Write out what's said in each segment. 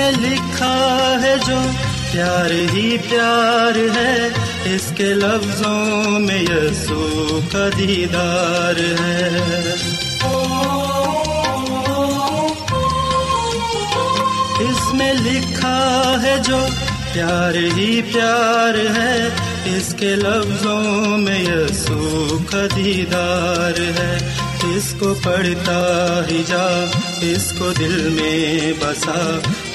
میں لکھا ہے جو پیار ہی پیار ہے، اس کے لفظوں میں یسو کا دیدار ہے۔ اس میں لکھا ہے جو پیار ہی پیار ہے، اس کے لفظوں میں یسو کا دیدار ہے۔ اس کو پڑھتا ہی جا، اس کو دل میں بسا۔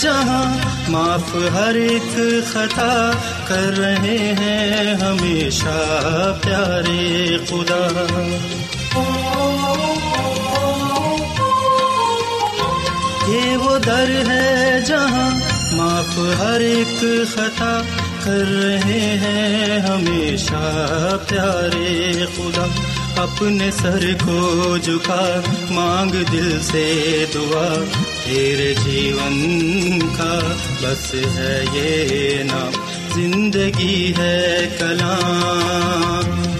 جہاں معاف ہر ایک خطا کر رہے ہیں ہمیشہ پیارے خدا۔ یہ وہ در ہے جہاں معاف ہر ایک خطا کر رہے ہیں ہمیشہ پیارے خدا۔ اپنے سر کو جھکا، مانگ دل سے دعا۔ تیرے جیون کا بس ہے یہ نام زندگی ہے کلام۔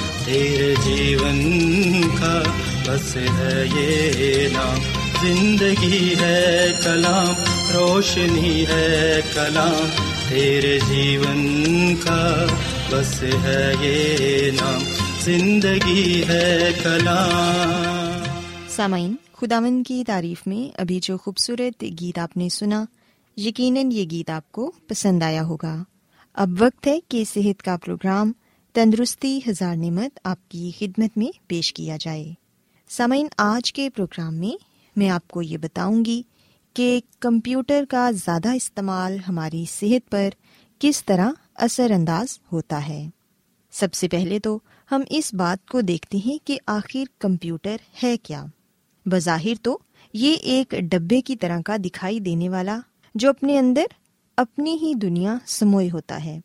تیرے جیون کا بس ہے یہ نام زندگی ہے کلام روشنی ہے کلام تیرے جیون کا بس ہے یہ نام زندگی ہے کلام سامعین خداون کی تعریف میں ابھی جو خوبصورت گیت آپ نے سنا یقیناً یہ گیت آپ کو پسند آیا ہوگا اب وقت ہے کہ صحت کا پروگرام تندرستی ہزار نعمت آپ کی خدمت میں پیش کیا جائے۔ سامعین، آج کے پروگرام میں میں آپ کو یہ بتاؤں گی کہ کمپیوٹر کا زیادہ استعمال ہماری صحت پر کس طرح اثر انداز ہوتا ہے۔ سب سے پہلے تو ہم اس بات کو دیکھتے ہیں کہ آخر کمپیوٹر ہے کیا۔ بظاہر تو یہ ایک ڈبے کی طرح کا دکھائی دینے والا جو اپنے اندر اپنی ہی دنیا سموئے ہوتا ہے۔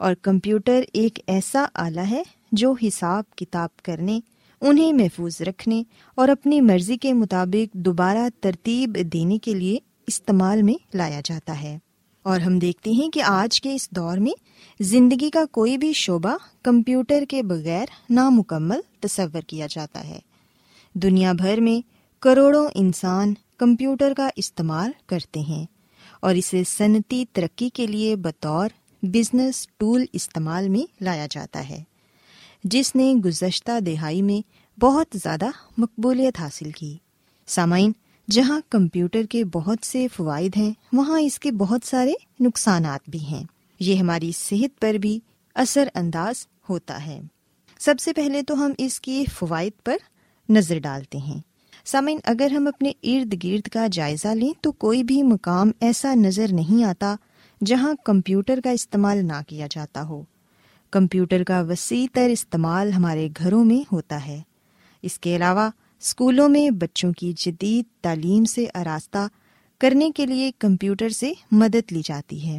اور کمپیوٹر ایک ایسا آلہ ہے جو حساب کتاب کرنے، انہیں محفوظ رکھنے اور اپنی مرضی کے مطابق دوبارہ ترتیب دینے کے لیے استعمال میں لایا جاتا ہے۔ اور ہم دیکھتے ہیں کہ آج کے اس دور میں زندگی کا کوئی بھی شعبہ کمپیوٹر کے بغیر نامکمل تصور کیا جاتا ہے۔ دنیا بھر میں کروڑوں انسان کمپیوٹر کا استعمال کرتے ہیں اور اسے صنعتی ترقی کے لیے بطور بزنس ٹول استعمال میں لایا جاتا ہے، جس نے گزشتہ دہائی میں بہت زیادہ مقبولیت حاصل کی۔ سامعین، جہاں کمپیوٹر کے بہت سے فوائد ہیں، وہاں اس کے بہت سارے نقصانات بھی ہیں۔ یہ ہماری صحت پر بھی اثر انداز ہوتا ہے۔ سب سے پہلے تو ہم اس کی فوائد پر نظر ڈالتے ہیں۔ سامعین، اگر ہم اپنے ارد گرد کا جائزہ لیں تو کوئی بھی مقام ایسا نظر نہیں آتا جہاں کمپیوٹر کا استعمال نہ کیا جاتا ہو۔ کمپیوٹر کا وسیع تر استعمال ہمارے گھروں میں ہوتا ہے۔ اس کے علاوہ اسکولوں میں بچوں کی جدید تعلیم سے آراستہ کرنے کے لیے کمپیوٹر سے مدد لی جاتی ہے۔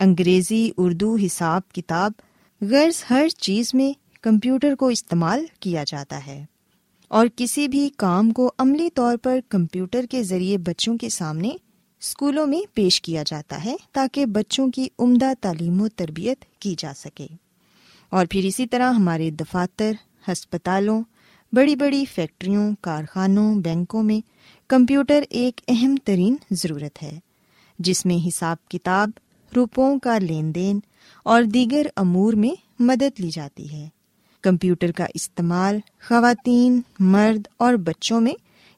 انگریزی، اردو، حساب کتاب، غرض ہر چیز میں کمپیوٹر کو استعمال کیا جاتا ہے۔ اور کسی بھی کام کو عملی طور پر کمپیوٹر کے ذریعے بچوں کے سامنے اسکولوں میں پیش کیا جاتا ہے تاکہ بچوں کی عمدہ تعلیم و تربیت کی جا سکے۔ اور پھر اسی طرح ہمارے دفاتر، ہسپتالوں، بڑی بڑی فیکٹریوں، کارخانوں، بینکوں میں کمپیوٹر ایک اہم ترین ضرورت ہے، جس میں حساب کتاب، روپوں کا لین دین اور دیگر امور میں مدد لی جاتی ہے۔ کمپیوٹر کا استعمال خواتین، مرد اور بچوں میں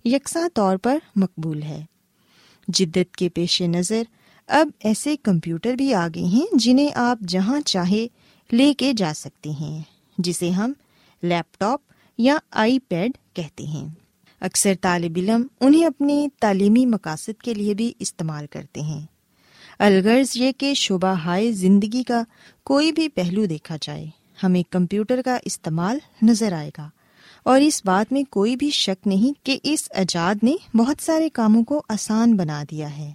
یکساں طور پر مقبول ہے۔ جدت کے پیش نظر اب ایسے کمپیوٹر بھی آ گئے ہیں جنہیں آپ جہاں چاہے لے کے جا سکتے ہیں، جسے ہم لیپ ٹاپ یا آئی پیڈ کہتے ہیں۔ اکثر طالب علم انہیں اپنے تعلیمی مقاصد کے لیے بھی استعمال کرتے ہیں۔ الغرض یہ کہ شعبہ ہائے زندگی کا کوئی بھی پہلو دیکھا جائے، ہمیں کمپیوٹر کا استعمال نظر آئے گا۔ اور اس بات میں کوئی بھی شک نہیں کہ اس ایجاد نے بہت سارے کاموں کو آسان بنا دیا ہے،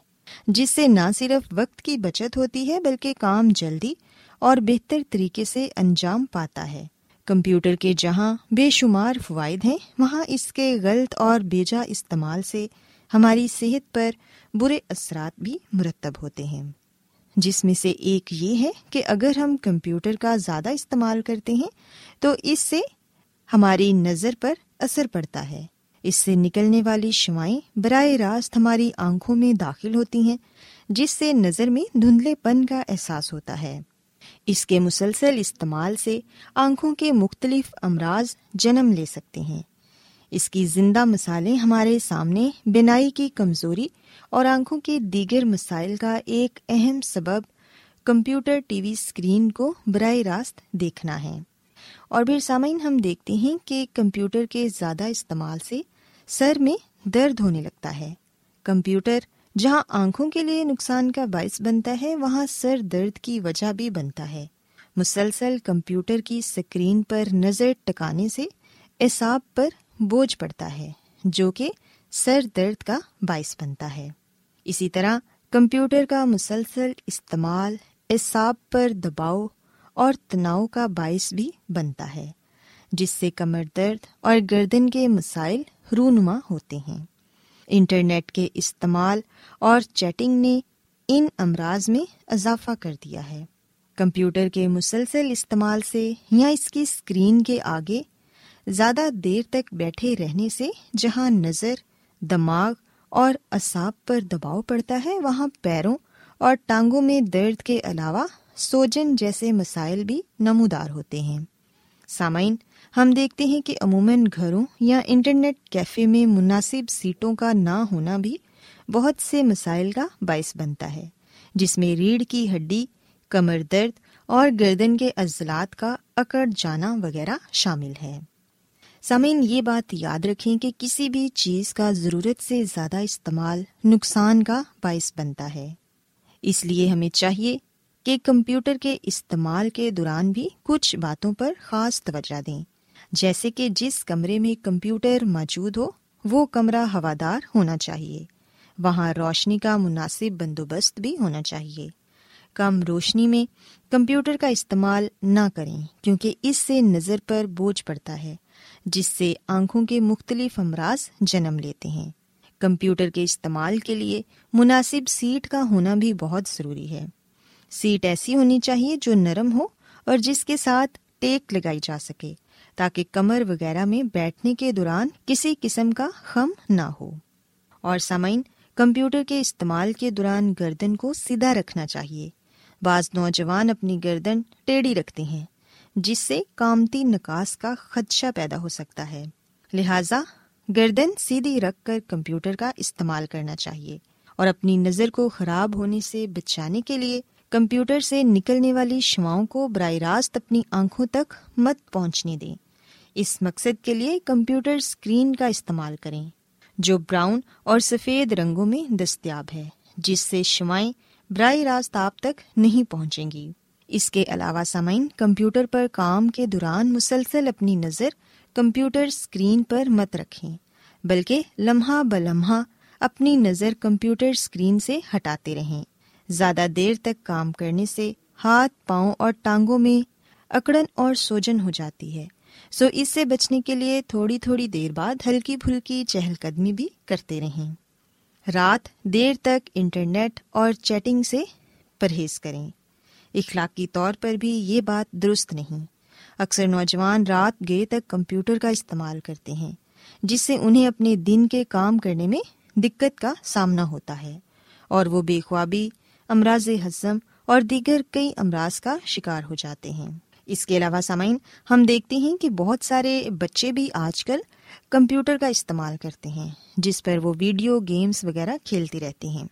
جس سے نہ صرف وقت کی بچت ہوتی ہے بلکہ کام جلدی اور بہتر طریقے سے انجام پاتا ہے۔ کمپیوٹر کے جہاں بے شمار فوائد ہیں، وہاں اس کے غلط اور بیجا استعمال سے ہماری صحت پر برے اثرات بھی مرتب ہوتے ہیں۔ جس میں سے ایک یہ ہے کہ اگر ہم کمپیوٹر کا زیادہ استعمال کرتے ہیں، تو اس سے ہماری نظر پر اثر پڑتا ہے۔ اس سے نکلنے والی شوائیں براہ راست ہماری آنکھوں میں داخل ہوتی ہیں، جس سے نظر میں دھندلے پن کا احساس ہوتا ہے۔ اس کے مسلسل استعمال سے آنکھوں کے مختلف امراض جنم لے سکتے ہیں۔ اس کی زندہ مثالیں ہمارے سامنے بینائی کی کمزوری اور آنکھوں کے دیگر مسائل کا ایک اہم سبب کمپیوٹر ٹی وی اسکرین کو براہ راست دیکھنا ہے۔ اور پھر سامعین ہم دیکھتے ہیں کہ کمپیوٹر کے زیادہ استعمال سے سر میں درد ہونے لگتا ہے۔ کمپیوٹر جہاں آنکھوں کے لیے نقصان کا باعث بنتا ہے، وہاں سر درد کی وجہ بھی بنتا ہے۔ مسلسل کمپیوٹر کی اسکرین پر نظر ٹکانے سے اعصاب پر بوجھ پڑتا ہے، جو کہ سر درد کا باعث بنتا ہے۔ اسی طرح کمپیوٹر کا مسلسل استعمال اعصاب پر دباؤ اور تناؤ کا باعث بھی بنتا ہے، جس سے کمر درد اور گردن کے مسائل رونما ہوتے ہیں۔ انٹرنیٹ کے استعمال اور چیٹنگ نے ان امراض میں اضافہ کر دیا ہے۔ کمپیوٹر کے مسلسل استعمال سے یا اس کی اسکرین کے آگے زیادہ دیر تک بیٹھے رہنے سے جہاں نظر، دماغ اور اصاب پر دباؤ پڑتا ہے، وہاں پیروں اور ٹانگوں میں درد کے علاوہ سوجن جیسے مسائل بھی نمودار ہوتے ہیں۔ سامعین، ہم دیکھتے ہیں کہ عموماً گھروں یا انٹرنیٹ کیفے میں مناسب سیٹوں کا نہ ہونا بھی بہت سے مسائل کا باعث بنتا ہے، جس میں ریڑھ کی ہڈی، کمر درد اور گردن کے عضلات کا اکڑ جانا وغیرہ شامل ہے۔ سامعین، یہ بات یاد رکھیں کہ کسی بھی چیز کا ضرورت سے زیادہ استعمال نقصان کا باعث بنتا ہے۔ اس لیے ہمیں چاہیے کہ کمپیوٹر کے استعمال کے دوران بھی کچھ باتوں پر خاص توجہ دیں۔ جیسے کہ جس کمرے میں کمپیوٹر موجود ہو، وہ کمرہ ہوادار ہونا چاہیے۔ وہاں روشنی کا مناسب بندوبست بھی ہونا چاہیے۔ کم روشنی میں کمپیوٹر کا استعمال نہ کریں، کیونکہ اس سے نظر پر بوجھ پڑتا ہے، جس سے آنکھوں کے مختلف امراض جنم لیتے ہیں۔ کمپیوٹر کے استعمال کے لیے مناسب سیٹ کا ہونا بھی بہت ضروری ہے۔ سیٹ ایسی ہونی چاہیے جو نرم ہو اور جس کے ساتھ ٹیک لگائی جا سکے، تاکہ کمر وغیرہ میں بیٹھنے کے دوران کسی قسم کا خم نہ ہو۔ اور سامعین، کمپیوٹر کے استعمال کے دوران گردن کو سیدھا رکھنا چاہیے۔ بعض نوجوان اپنی گردن ٹیڑھی رکھتے ہیں، جس سے کامتی نکاس کا خدشہ پیدا ہو سکتا ہے۔ لہذا، گردن سیدھی رکھ کر کمپیوٹر کا استعمال کرنا چاہیے اور اپنی نظر کو خراب ہونے سے بچانے کے لیے کمپیوٹر سے نکلنے والی شواؤں کو براہ راست اپنی آنکھوں تک مت پہنچنے دیں۔ اس مقصد کے لیے کمپیوٹر اسکرین کا استعمال کریں، جو براؤن اور سفید رنگوں میں دستیاب ہے، جس سے شوائیں براہ راست آپ تک نہیں پہنچیں گی۔ اس کے علاوہ سامعین، کمپیوٹر پر کام کے دوران مسلسل اپنی نظر کمپیوٹر اسکرین پر مت رکھیں، بلکہ لمحہ بلمحہ اپنی نظر کمپیوٹر اسکرین سے ہٹاتے رہیں۔ زیادہ دیر تک کام کرنے سے ہاتھ پاؤں اور ٹانگوں میں اکڑن اور سوجن ہو جاتی ہے۔ سو اس سے بچنے کے لیے تھوڑی تھوڑی دیر بعد ہلکی پھلکی چہل قدمی بھی کرتے رہیں۔ رات دیر تک انٹرنیٹ اور چیٹنگ سے پرہیز کریں۔ اخلاقی طور پر بھی یہ بات درست نہیں۔ اکثر نوجوان رات گئے تک کمپیوٹر کا استعمال کرتے ہیں، جس سے انہیں اپنے دن کے کام کرنے میں دقت کا سامنا ہوتا ہے اور وہ بے خوابی امراض ہضم اور دیگر کئی امراض کا شکار ہو جاتے ہیں۔ اس کے علاوہ سامعین، ہم دیکھتے ہیں کہ بہت سارے بچے بھی آج کل کمپیوٹر کا استعمال کرتے ہیں، جس پر وہ ویڈیو گیمس وغیرہ کھیلتے رہتے ہیں۔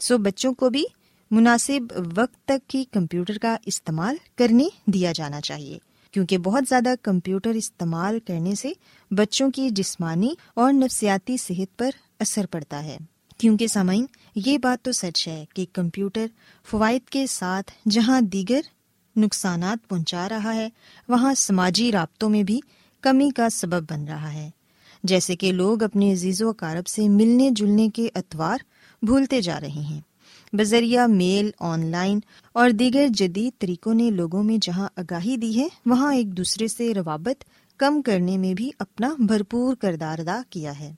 سو بچوں کو بھی مناسب وقت تک ہی کمپیوٹر کا استعمال کرنے دیا جانا چاہیے، کیونکہ بہت زیادہ کمپیوٹر استعمال کرنے سے بچوں کی جسمانی اور نفسیاتی صحت پر اثر پڑتا ہے۔ کیونکہ سامعین، یہ بات تو سچ ہے کہ کمپیوٹر فوائد کے ساتھ جہاں دیگر نقصانات پہنچا رہا ہے، وہاں سماجی رابطوں میں بھی کمی کا سبب بن رہا ہے۔ جیسے کہ لوگ اپنے عزیز و کارب سے ملنے جلنے کے اتوار بھولتے جا رہے ہیں۔ بذریعہ میل، آن لائن اور دیگر جدید طریقوں نے لوگوں میں جہاں آگاہی دی ہے، وہاں ایک دوسرے سے روابط کم کرنے میں بھی اپنا بھرپور کردار ادا کیا ہے۔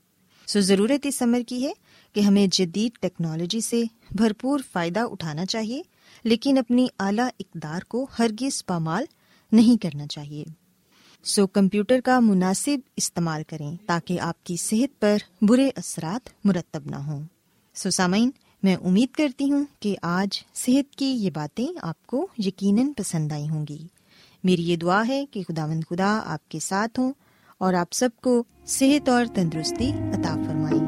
سو ضرورت اس عمر کی ہے کہ ہمیں جدید ٹیکنالوجی سے بھرپور فائدہ اٹھانا چاہیے، لیکن اپنی اعلیٰ اقدار کو ہرگز پامال نہیں کرنا چاہیے۔ سو کمپیوٹر کا مناسب استعمال کریں تاکہ آپ کی صحت پر برے اثرات مرتب نہ ہوں۔ سو سامعین، میں امید کرتی ہوں کہ آج صحت کی یہ باتیں آپ کو یقیناً پسند آئی ہوں گی۔ میری یہ دعا ہے کہ خدا مند خدا آپ کے ساتھ ہوں اور آپ سب کو صحت اور تندرستی عطا فرمائیں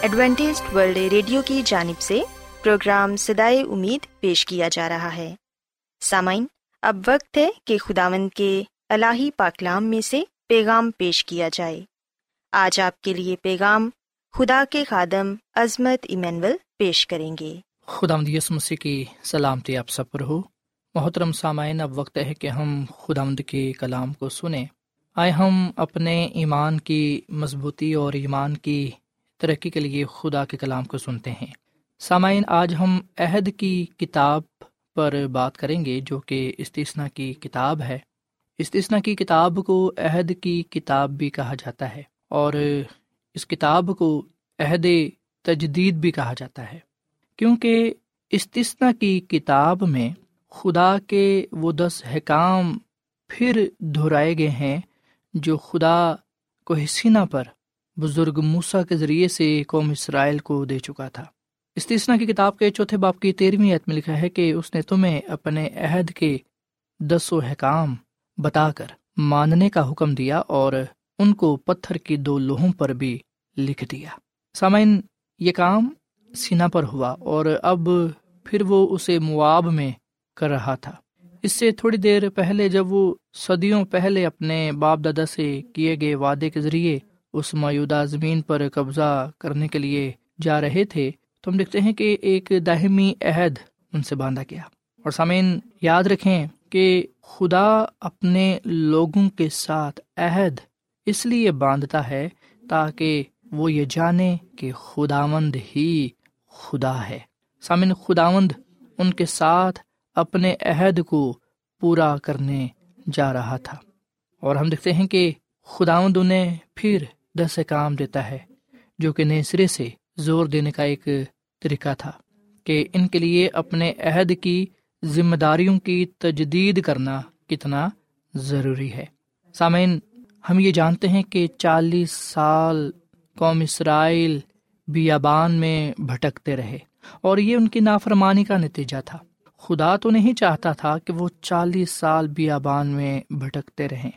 Adventist world radio کی جانب سے پروگرام سدائے امید پیش کیا جا رہا ہے۔ سامعین، اب وقت ہے کہ خداوند کے الہی پاکلام میں سے پیغام پیش کیا جائے۔ آج آپ کے لیے پیغام خدا کے خادم عظمت ایمینول پیش کریں گے۔ خدا مدیس مسیح کی سلامتی آپ سب پر ہو۔ محترم سامعین، اب وقت ہے کہ ہم خدا مد کے کلام کو سنیں۔ آئے ہم اپنے ایمان کی مضبوطی اور ایمان کی ترقی کے لیے خدا کے کلام کو سنتے ہیں۔ سامعین، آج ہم عہد کی کتاب پر بات کریں گے جو کہ استثنا کی کتاب ہے۔ استثنا کی کتاب کو عہد کی کتاب بھی کہا جاتا ہے اور اس کتاب کو عہد تجدید بھی کہا جاتا ہے۔ کیونکہ استثنا کی کتاب میں خدا کے وہ دس حکام پھر دہرائے گئے ہیں جو خدا کو حسینہ پر بزرگ موسا کے ذریعے سے قوم اسرائیل کو دے چکا تھا۔ استثنا کی کتاب کے چوتھے باپ کی تیرہویں عت میں لکھا ہے کہ اس نے تمہیں اپنے عہد کے دس و حکام بتا کر ماننے کا حکم دیا اور ان کو پتھر کی دو لوہوں پر بھی لکھ دیا۔ سامعین، یہ کام سینا پر ہوا اور اب پھر وہ اسے مواب میں کر رہا تھا۔ اس سے تھوڑی دیر پہلے جب وہ صدیوں پہلے اپنے باپ دادا سے کیے گئے وعدے کے ذریعے اس موجودہ زمین پر قبضہ کرنے کے لیے جا رہے تھے، تو ہم دیکھتے ہیں کہ ایک داہمی عہد ان سے باندھا گیا۔ اور سامعین، یاد رکھیں کہ خدا اپنے لوگوں کے ساتھ عہد اس لیے باندھتا ہے تاکہ وہ یہ جانے کہ خداوند ہی خدا ہے۔ سامن خداوند ان کے ساتھ اپنے عہد کو پورا کرنے جا رہا تھا۔ اور ہم دیکھتے ہیں کہ خداوند انہیں پھر دس کام دیتا ہے، جو کہ نئے سرے سے زور دینے کا ایک طریقہ تھا کہ ان کے لیے اپنے عہد کی ذمہ داریوں کی تجدید کرنا کتنا ضروری ہے۔ سامعین، ہم یہ جانتے ہیں کہ چالیس سال قوم اسرائیل بیابان میں بھٹکتے رہے اور یہ ان کی نافرمانی کا نتیجہ تھا۔ خدا تو نہیں چاہتا تھا کہ وہ چالیس سال بیابان میں بھٹکتے رہیں،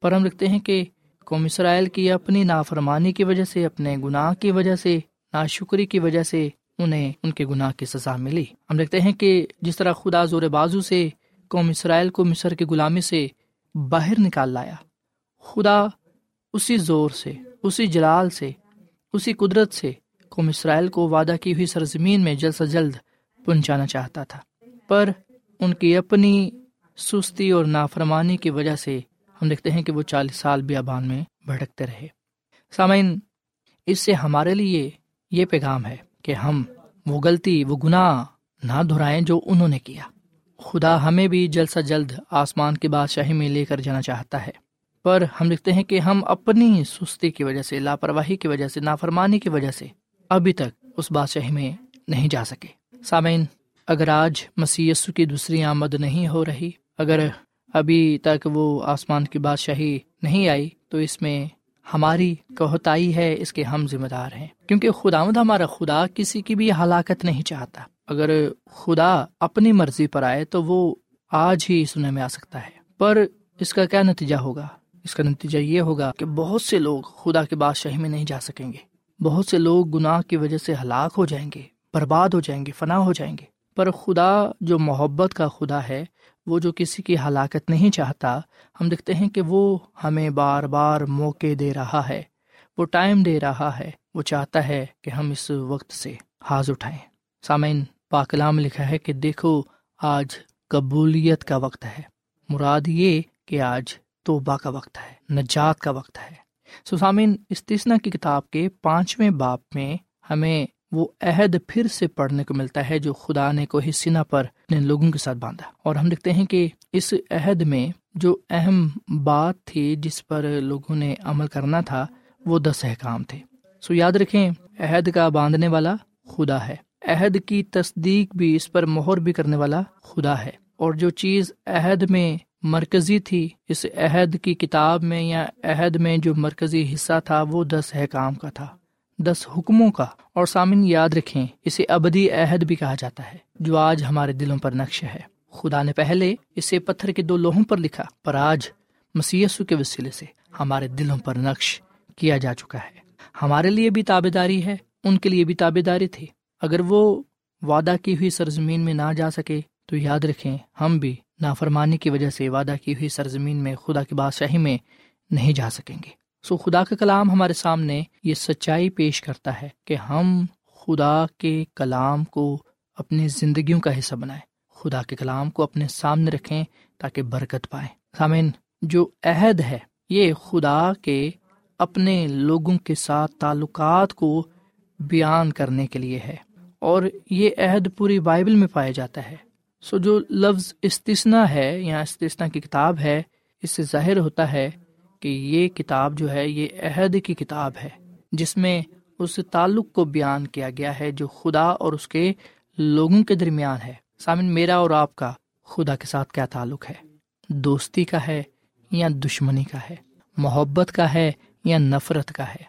پر ہم لکھتے ہیں کہ قوم اسرائیل کی اپنی نافرمانی کی وجہ سے، اپنے گناہ کی وجہ سے، ناشکری کی وجہ سے انہیں ان کے گناہ کی سزا ملی۔ ہم دیکھتے ہیں کہ جس طرح خدا زور بازو سے قوم اسرائیل کو مصر کی غلامی سے باہر نکال لایا، خدا اسی زور سے، اسی جلال سے، اسی قدرت سے قوم اسرائیل کو وعدہ کی ہوئی سرزمین میں جلد سے جلد پہنچانا چاہتا تھا۔ پر ان کی اپنی سستی اور نافرمانی کی وجہ سے ہم دیکھتے ہیں کہ وہ چالیس سال بیابان میں بھٹکتے رہے۔ سامعین، اس سے ہمارے لیے یہ پیغام ہے کہ ہم وہ غلطی، وہ گناہ نہ دہرائیں جو انہوں نے کیا۔ خدا ہمیں بھی جلد سے جلد آسمان کی بادشاہی میں لے کر جانا چاہتا ہے۔ پر ہم لکھتے ہیں کہ ہم اپنی سستی کی وجہ سے، لاپرواہی کی وجہ سے، نافرمانی کی وجہ سے ابھی تک اس بادشاہی میں نہیں جا سکے۔ سامعین، اگر آج مسی کی دوسری آمد نہیں ہو رہی، اگر ابھی تک وہ آسمان کی بادشاہی نہیں آئی، تو اس میں ہماری کوہتائی ہے، اس کے ہم ذمہ دار ہیں۔ کیونکہ خدا مد ہمارا خدا کسی کی بھی ہلاکت نہیں چاہتا۔ اگر خدا اپنی مرضی پر آئے تو وہ آج ہی سننے میں آ سکتا ہے۔ پر اس کا کیا نتیجہ ہوگا؟ اس کا نتیجہ یہ ہوگا کہ بہت سے لوگ خدا کے بادشاہی میں نہیں جا سکیں گے۔ بہت سے لوگ گناہ کی وجہ سے ہلاک ہو جائیں گے، برباد ہو جائیں گے، فنا ہو جائیں گے۔ پر خدا جو محبت کا خدا ہے وہ جو کسی کی ہلاکت نہیں چاہتا، ہم دیکھتے ہیں کہ وہ ہمیں بار بار موقع دے رہا ہے، وہ ٹائم دے رہا ہے، وہ چاہتا ہے کہ ہم اس وقت سے حاض اٹھائیں۔ سامعین پاکلام لکھا ہے کہ دیکھو، آج قبولیت کا وقت ہے۔ مراد یہ کہ آج توبہ کا وقت ہے، نجات کا وقت ہے۔ سامعین استثنا کی کتاب کے پانچویں باپ میں ہمیں وہ عہد پھر سے پڑھنے کو ملتا ہے جو خدا نے کو حسینہ پر اپنے لوگوں کے ساتھ باندھا۔ اور ہم دیکھتے ہیں کہ اس عہد میں جو اہم بات تھی جس پر لوگوں نے عمل کرنا تھا، وہ دس احکام تھے۔ سو یاد رکھیں، عہد کا باندھنے والا خدا ہے۔ عہد کی تصدیق بھی اس پر مہر بھی کرنے والا خدا ہے۔ اور جو چیز عہد میں مرکزی تھی، اس عہد کی کتاب میں یا عہد میں جو مرکزی حصہ تھا، وہ دس احکام کا تھا۔ دس حکموں کا اور سامن یاد رکھیں، اسے ابدی عہد بھی کہا جاتا ہے، جو آج ہمارے دلوں پر نقش ہے۔ خدا نے پہلے اسے پتھر کے دو لوہوں پر لکھا، پر آج مسیسو کے وسیلے سے ہمارے دلوں پر نقش کیا جا چکا ہے۔ ہمارے لیے بھی تابے داری ہے، ان کے لیے بھی تابے داری تھی اگر وہ وعدہ کی ہوئی سرزمین میں نہ جا سکے، تو یاد رکھیں، ہم بھی نافرمانی کی وجہ سے وعدہ کی ہوئی سرزمین میں خدا کی بادشاہی میں نہیں جا سکیں گے۔ سو خدا کا کلام ہمارے سامنے یہ سچائی پیش کرتا ہے کہ ہم خدا کے کلام کو اپنی زندگیوں کا حصہ بنائیں، خدا کے کلام کو اپنے سامنے رکھیں تاکہ برکت پائیں۔ سامن جو عہد ہے، یہ خدا کے اپنے لوگوں کے ساتھ تعلقات کو بیان کرنے کے لیے ہے اور یہ عہد پوری بائبل میں پایا جاتا ہے۔ سو جو لفظ استثنا ہے یا استثنا کی کتاب ہے، اس سے ظاہر ہوتا ہے کہ یہ کتاب جو ہے، یہ عہد کی کتاب ہے، جس میں اس تعلق کو بیان کیا گیا ہے جو خدا اور اس کے لوگوں کے درمیان ہے۔ سامن، میرا اور آپ کا خدا کے ساتھ کیا تعلق ہے؟ دوستی کا ہے یا دشمنی کا ہے؟ محبت کا ہے یا نفرت کا ہے؟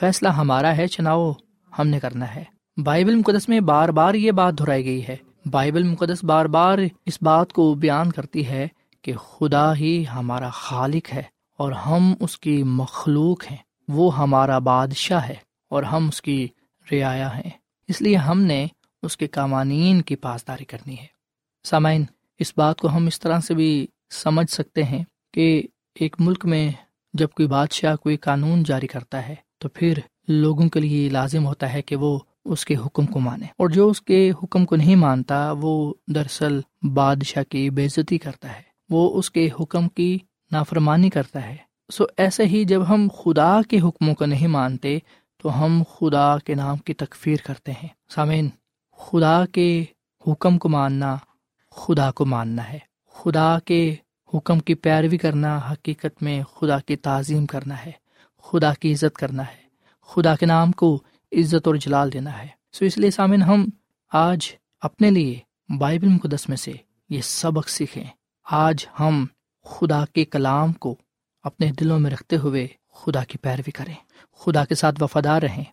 فیصلہ ہمارا ہے، چناؤ ہم نے کرنا ہے۔ بائبل مقدس میں بار بار یہ بات دہرائی گئی ہے۔ بائبل مقدس بار بار اس بات کو بیان کرتی ہے کہ خدا ہی ہمارا خالق ہے۔ اور ہم اس کی مخلوق ہیں۔ وہ ہمارا بادشاہ ہے اور ہم اس کی رعایا ہیں۔ اس لیے ہم نے اس کے قوانین کی پاسداری کرنی ہے۔ سامعین، اس بات کو ہم اس طرح سے بھی سمجھ سکتے ہیں کہ ایک ملک میں جب کوئی بادشاہ کوئی قانون جاری کرتا ہے، تو پھر لوگوں کے لیے لازم ہوتا ہے کہ وہ اس کے حکم کو مانے۔ اور جو اس کے حکم کو نہیں مانتا، وہ دراصل بادشاہ کی بےزتی کرتا ہے۔ وہ اس کے حکم کی نافرمانی کرتا ہے۔ سو ایسے ہی جب ہم خدا کے حکموں کو نہیں مانتے، تو ہم خدا کے نام کی تکفیر کرتے ہیں۔ سامعین، خدا کے حکم کو ماننا خدا کو ماننا ہے۔ خدا کے حکم کی پیروی کرنا حقیقت میں خدا کی تعظیم کرنا ہے۔ خدا کی عزت کرنا ہے۔ خدا کے نام کو عزت اور جلال دینا ہے۔ سو اس لیے سامن ہم آج اپنے لیے بائبل مقدس میں سے یہ سبق سیکھیں۔ آج ہم خدا کے کلام کو اپنے دلوں میں رکھتے ہوئے خدا کی پیروی کریں، خدا کے ساتھ وفادار رہیں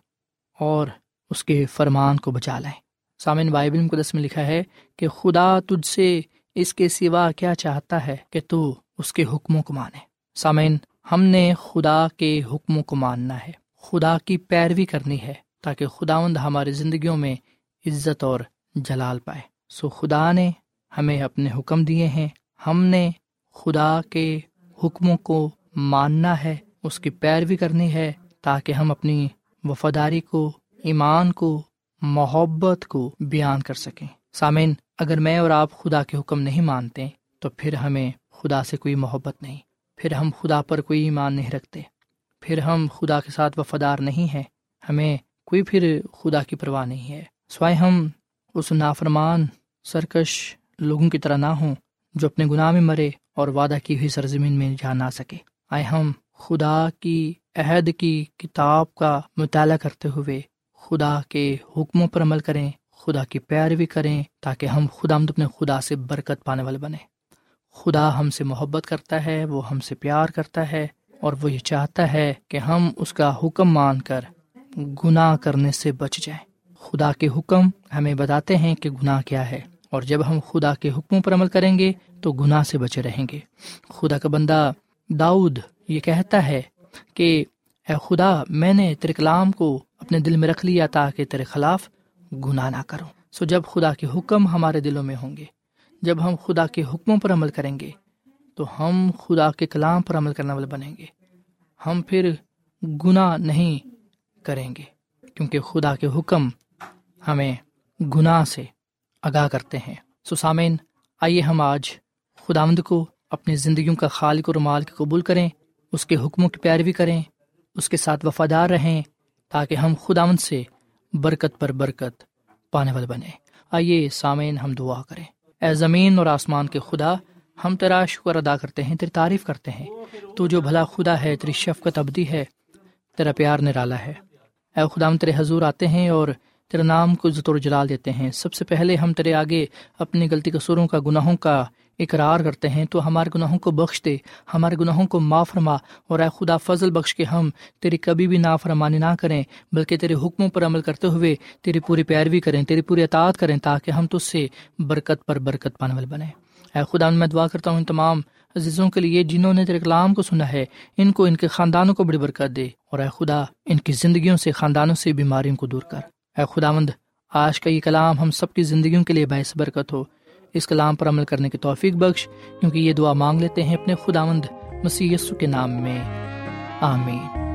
اور اس کے فرمان کو بچا لیں۔ سامن بائبل مقدس میں لکھا ہے کہ خدا تجھ سے اس کے سوا کیا چاہتا ہے کہ تو اس کے حکموں کو مانے۔ سامعین، ہم نے خدا کے حکموں کو ماننا ہے، خدا کی پیروی کرنی ہے تاکہ خداوند ہماری زندگیوں میں عزت اور جلال پائے۔ سو خدا نے ہمیں اپنے حکم دیے ہیں، ہم نے خدا کے حکموں کو ماننا ہے، اس کی پیروی کرنی ہے تاکہ ہم اپنی وفاداری کو، ایمان کو، محبت کو بیان کر سکیں۔ سامعین، اگر میں اور آپ خدا کے حکم نہیں مانتے، تو پھر ہمیں خدا سے کوئی محبت نہیں۔ پھر ہم خدا پر کوئی ایمان نہیں رکھتے۔ پھر ہم خدا کے ساتھ وفادار نہیں ہیں۔ ہمیں کوئی پھر خدا کی پرواہ نہیں ہے۔ سوائے ہم اس نافرمان، سرکش لوگوں کی طرح نہ ہوں جو اپنے گناہ میں مرے اور وعدہ کی ہوئی سرزمین میں جا نہ سکے۔ آئے ہم خدا کی عہد کی کتاب کا مطالعہ کرتے ہوئے خدا کے حکموں پر عمل کریں، خدا کی پیروی کریں تاکہ ہم خدا مد اپنے خدا سے برکت پانے والے بنے خدا ہم سے محبت کرتا ہے، وہ ہم سے پیار کرتا ہے اور وہ یہ چاہتا ہے کہ ہم اس کا حکم مان کر گناہ کرنے سے بچ جائیں۔ خدا کے حکم ہمیں بتاتے ہیں کہ گناہ کیا ہے۔ اور جب ہم خدا کے حکموں پر عمل کریں گے تو گناہ سے بچے رہیں گے۔ خدا کا بندہ داؤد یہ کہتا ہے کہ، اے خدا، میں نے تیرے کلام کو اپنے دل میں رکھ لیا تاکہ تیرے خلاف گناہ نہ کروں۔ سو جب خدا کے حکم ہمارے دلوں میں ہوں گے، جب ہم خدا کے حکموں پر عمل کریں گے، تو ہم خدا کے کلام پر عمل کرنے والے بنیں گے۔ ہم پھر گناہ نہیں کریں گے، کیونکہ خدا کے حکم ہمیں گناہ سے آگاہ کرتے ہیں۔ سسامین آئیے ہم آج خداوند کو اپنی زندگیوں کا خالق اور مال کے قبول کریں، اس کے حکموں کی پیروی کریں، اس کے ساتھ وفادار رہیں، تاکہ ہم خدا مند سے برکت پر برکت پانے والے بنے آئیے سامعین، ہم دعا کریں۔ اے زمین اور آسمان کے خدا، ہم تیرا شکر ادا کرتے ہیں، تیری تعریف کرتے ہیں۔ تو جو بھلا خدا ہے، تیری شفقت ابدی ہے، تیرا پیار نرالا ہے۔ اے خدا ہم تیرے حضور آتے ہیں اور تیرے نام کو عزت اور جلال دیتے ہیں۔ سب سے پہلے ہم تیرے آگے اپنی غلطی قصوروں کا گناہوں کا اقرار کرتے ہیں۔ تو ہمارے گناہوں کو بخش دے، ہمارے گناہوں کو معاف فرما۔ اور اے خدا، فضل بخش کے ہم تیری کبھی بھی نافرمانی نہ کریں، بلکہ تیرے حکموں پر عمل کرتے ہوئے تیری پوری پیروی کریں، تیری پوری اطاعت کریں، تاکہ ہم تجھ سے برکت پر برکت پانے والے بنیں۔ اے خدا، میں دعا کرتا ہوں ان تمام عزیزوں کے لیے جنہوں نے تیرے کلام کو سنا ہے، ان کو، ان کے خاندانوں کو بڑی برکت دے۔ اور اے خدا، ان کی زندگیوں سے، خاندانوں سے بیماریوں کو دور کر۔ اے خدا مند آج کا یہ کلام ہم سب کی زندگیوں کے لیے باعث برکت ہو۔ اس کلام پر عمل کرنے کی توفیق بخش، کیونکہ یہ دعا مانگ لیتے ہیں اپنے خدا مند مسی کے نام میں۔ آمین۔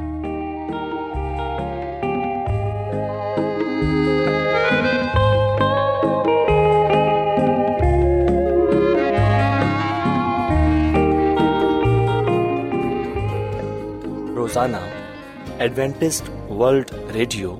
روزانہ ایڈوینٹسٹ ورلڈ ریڈیو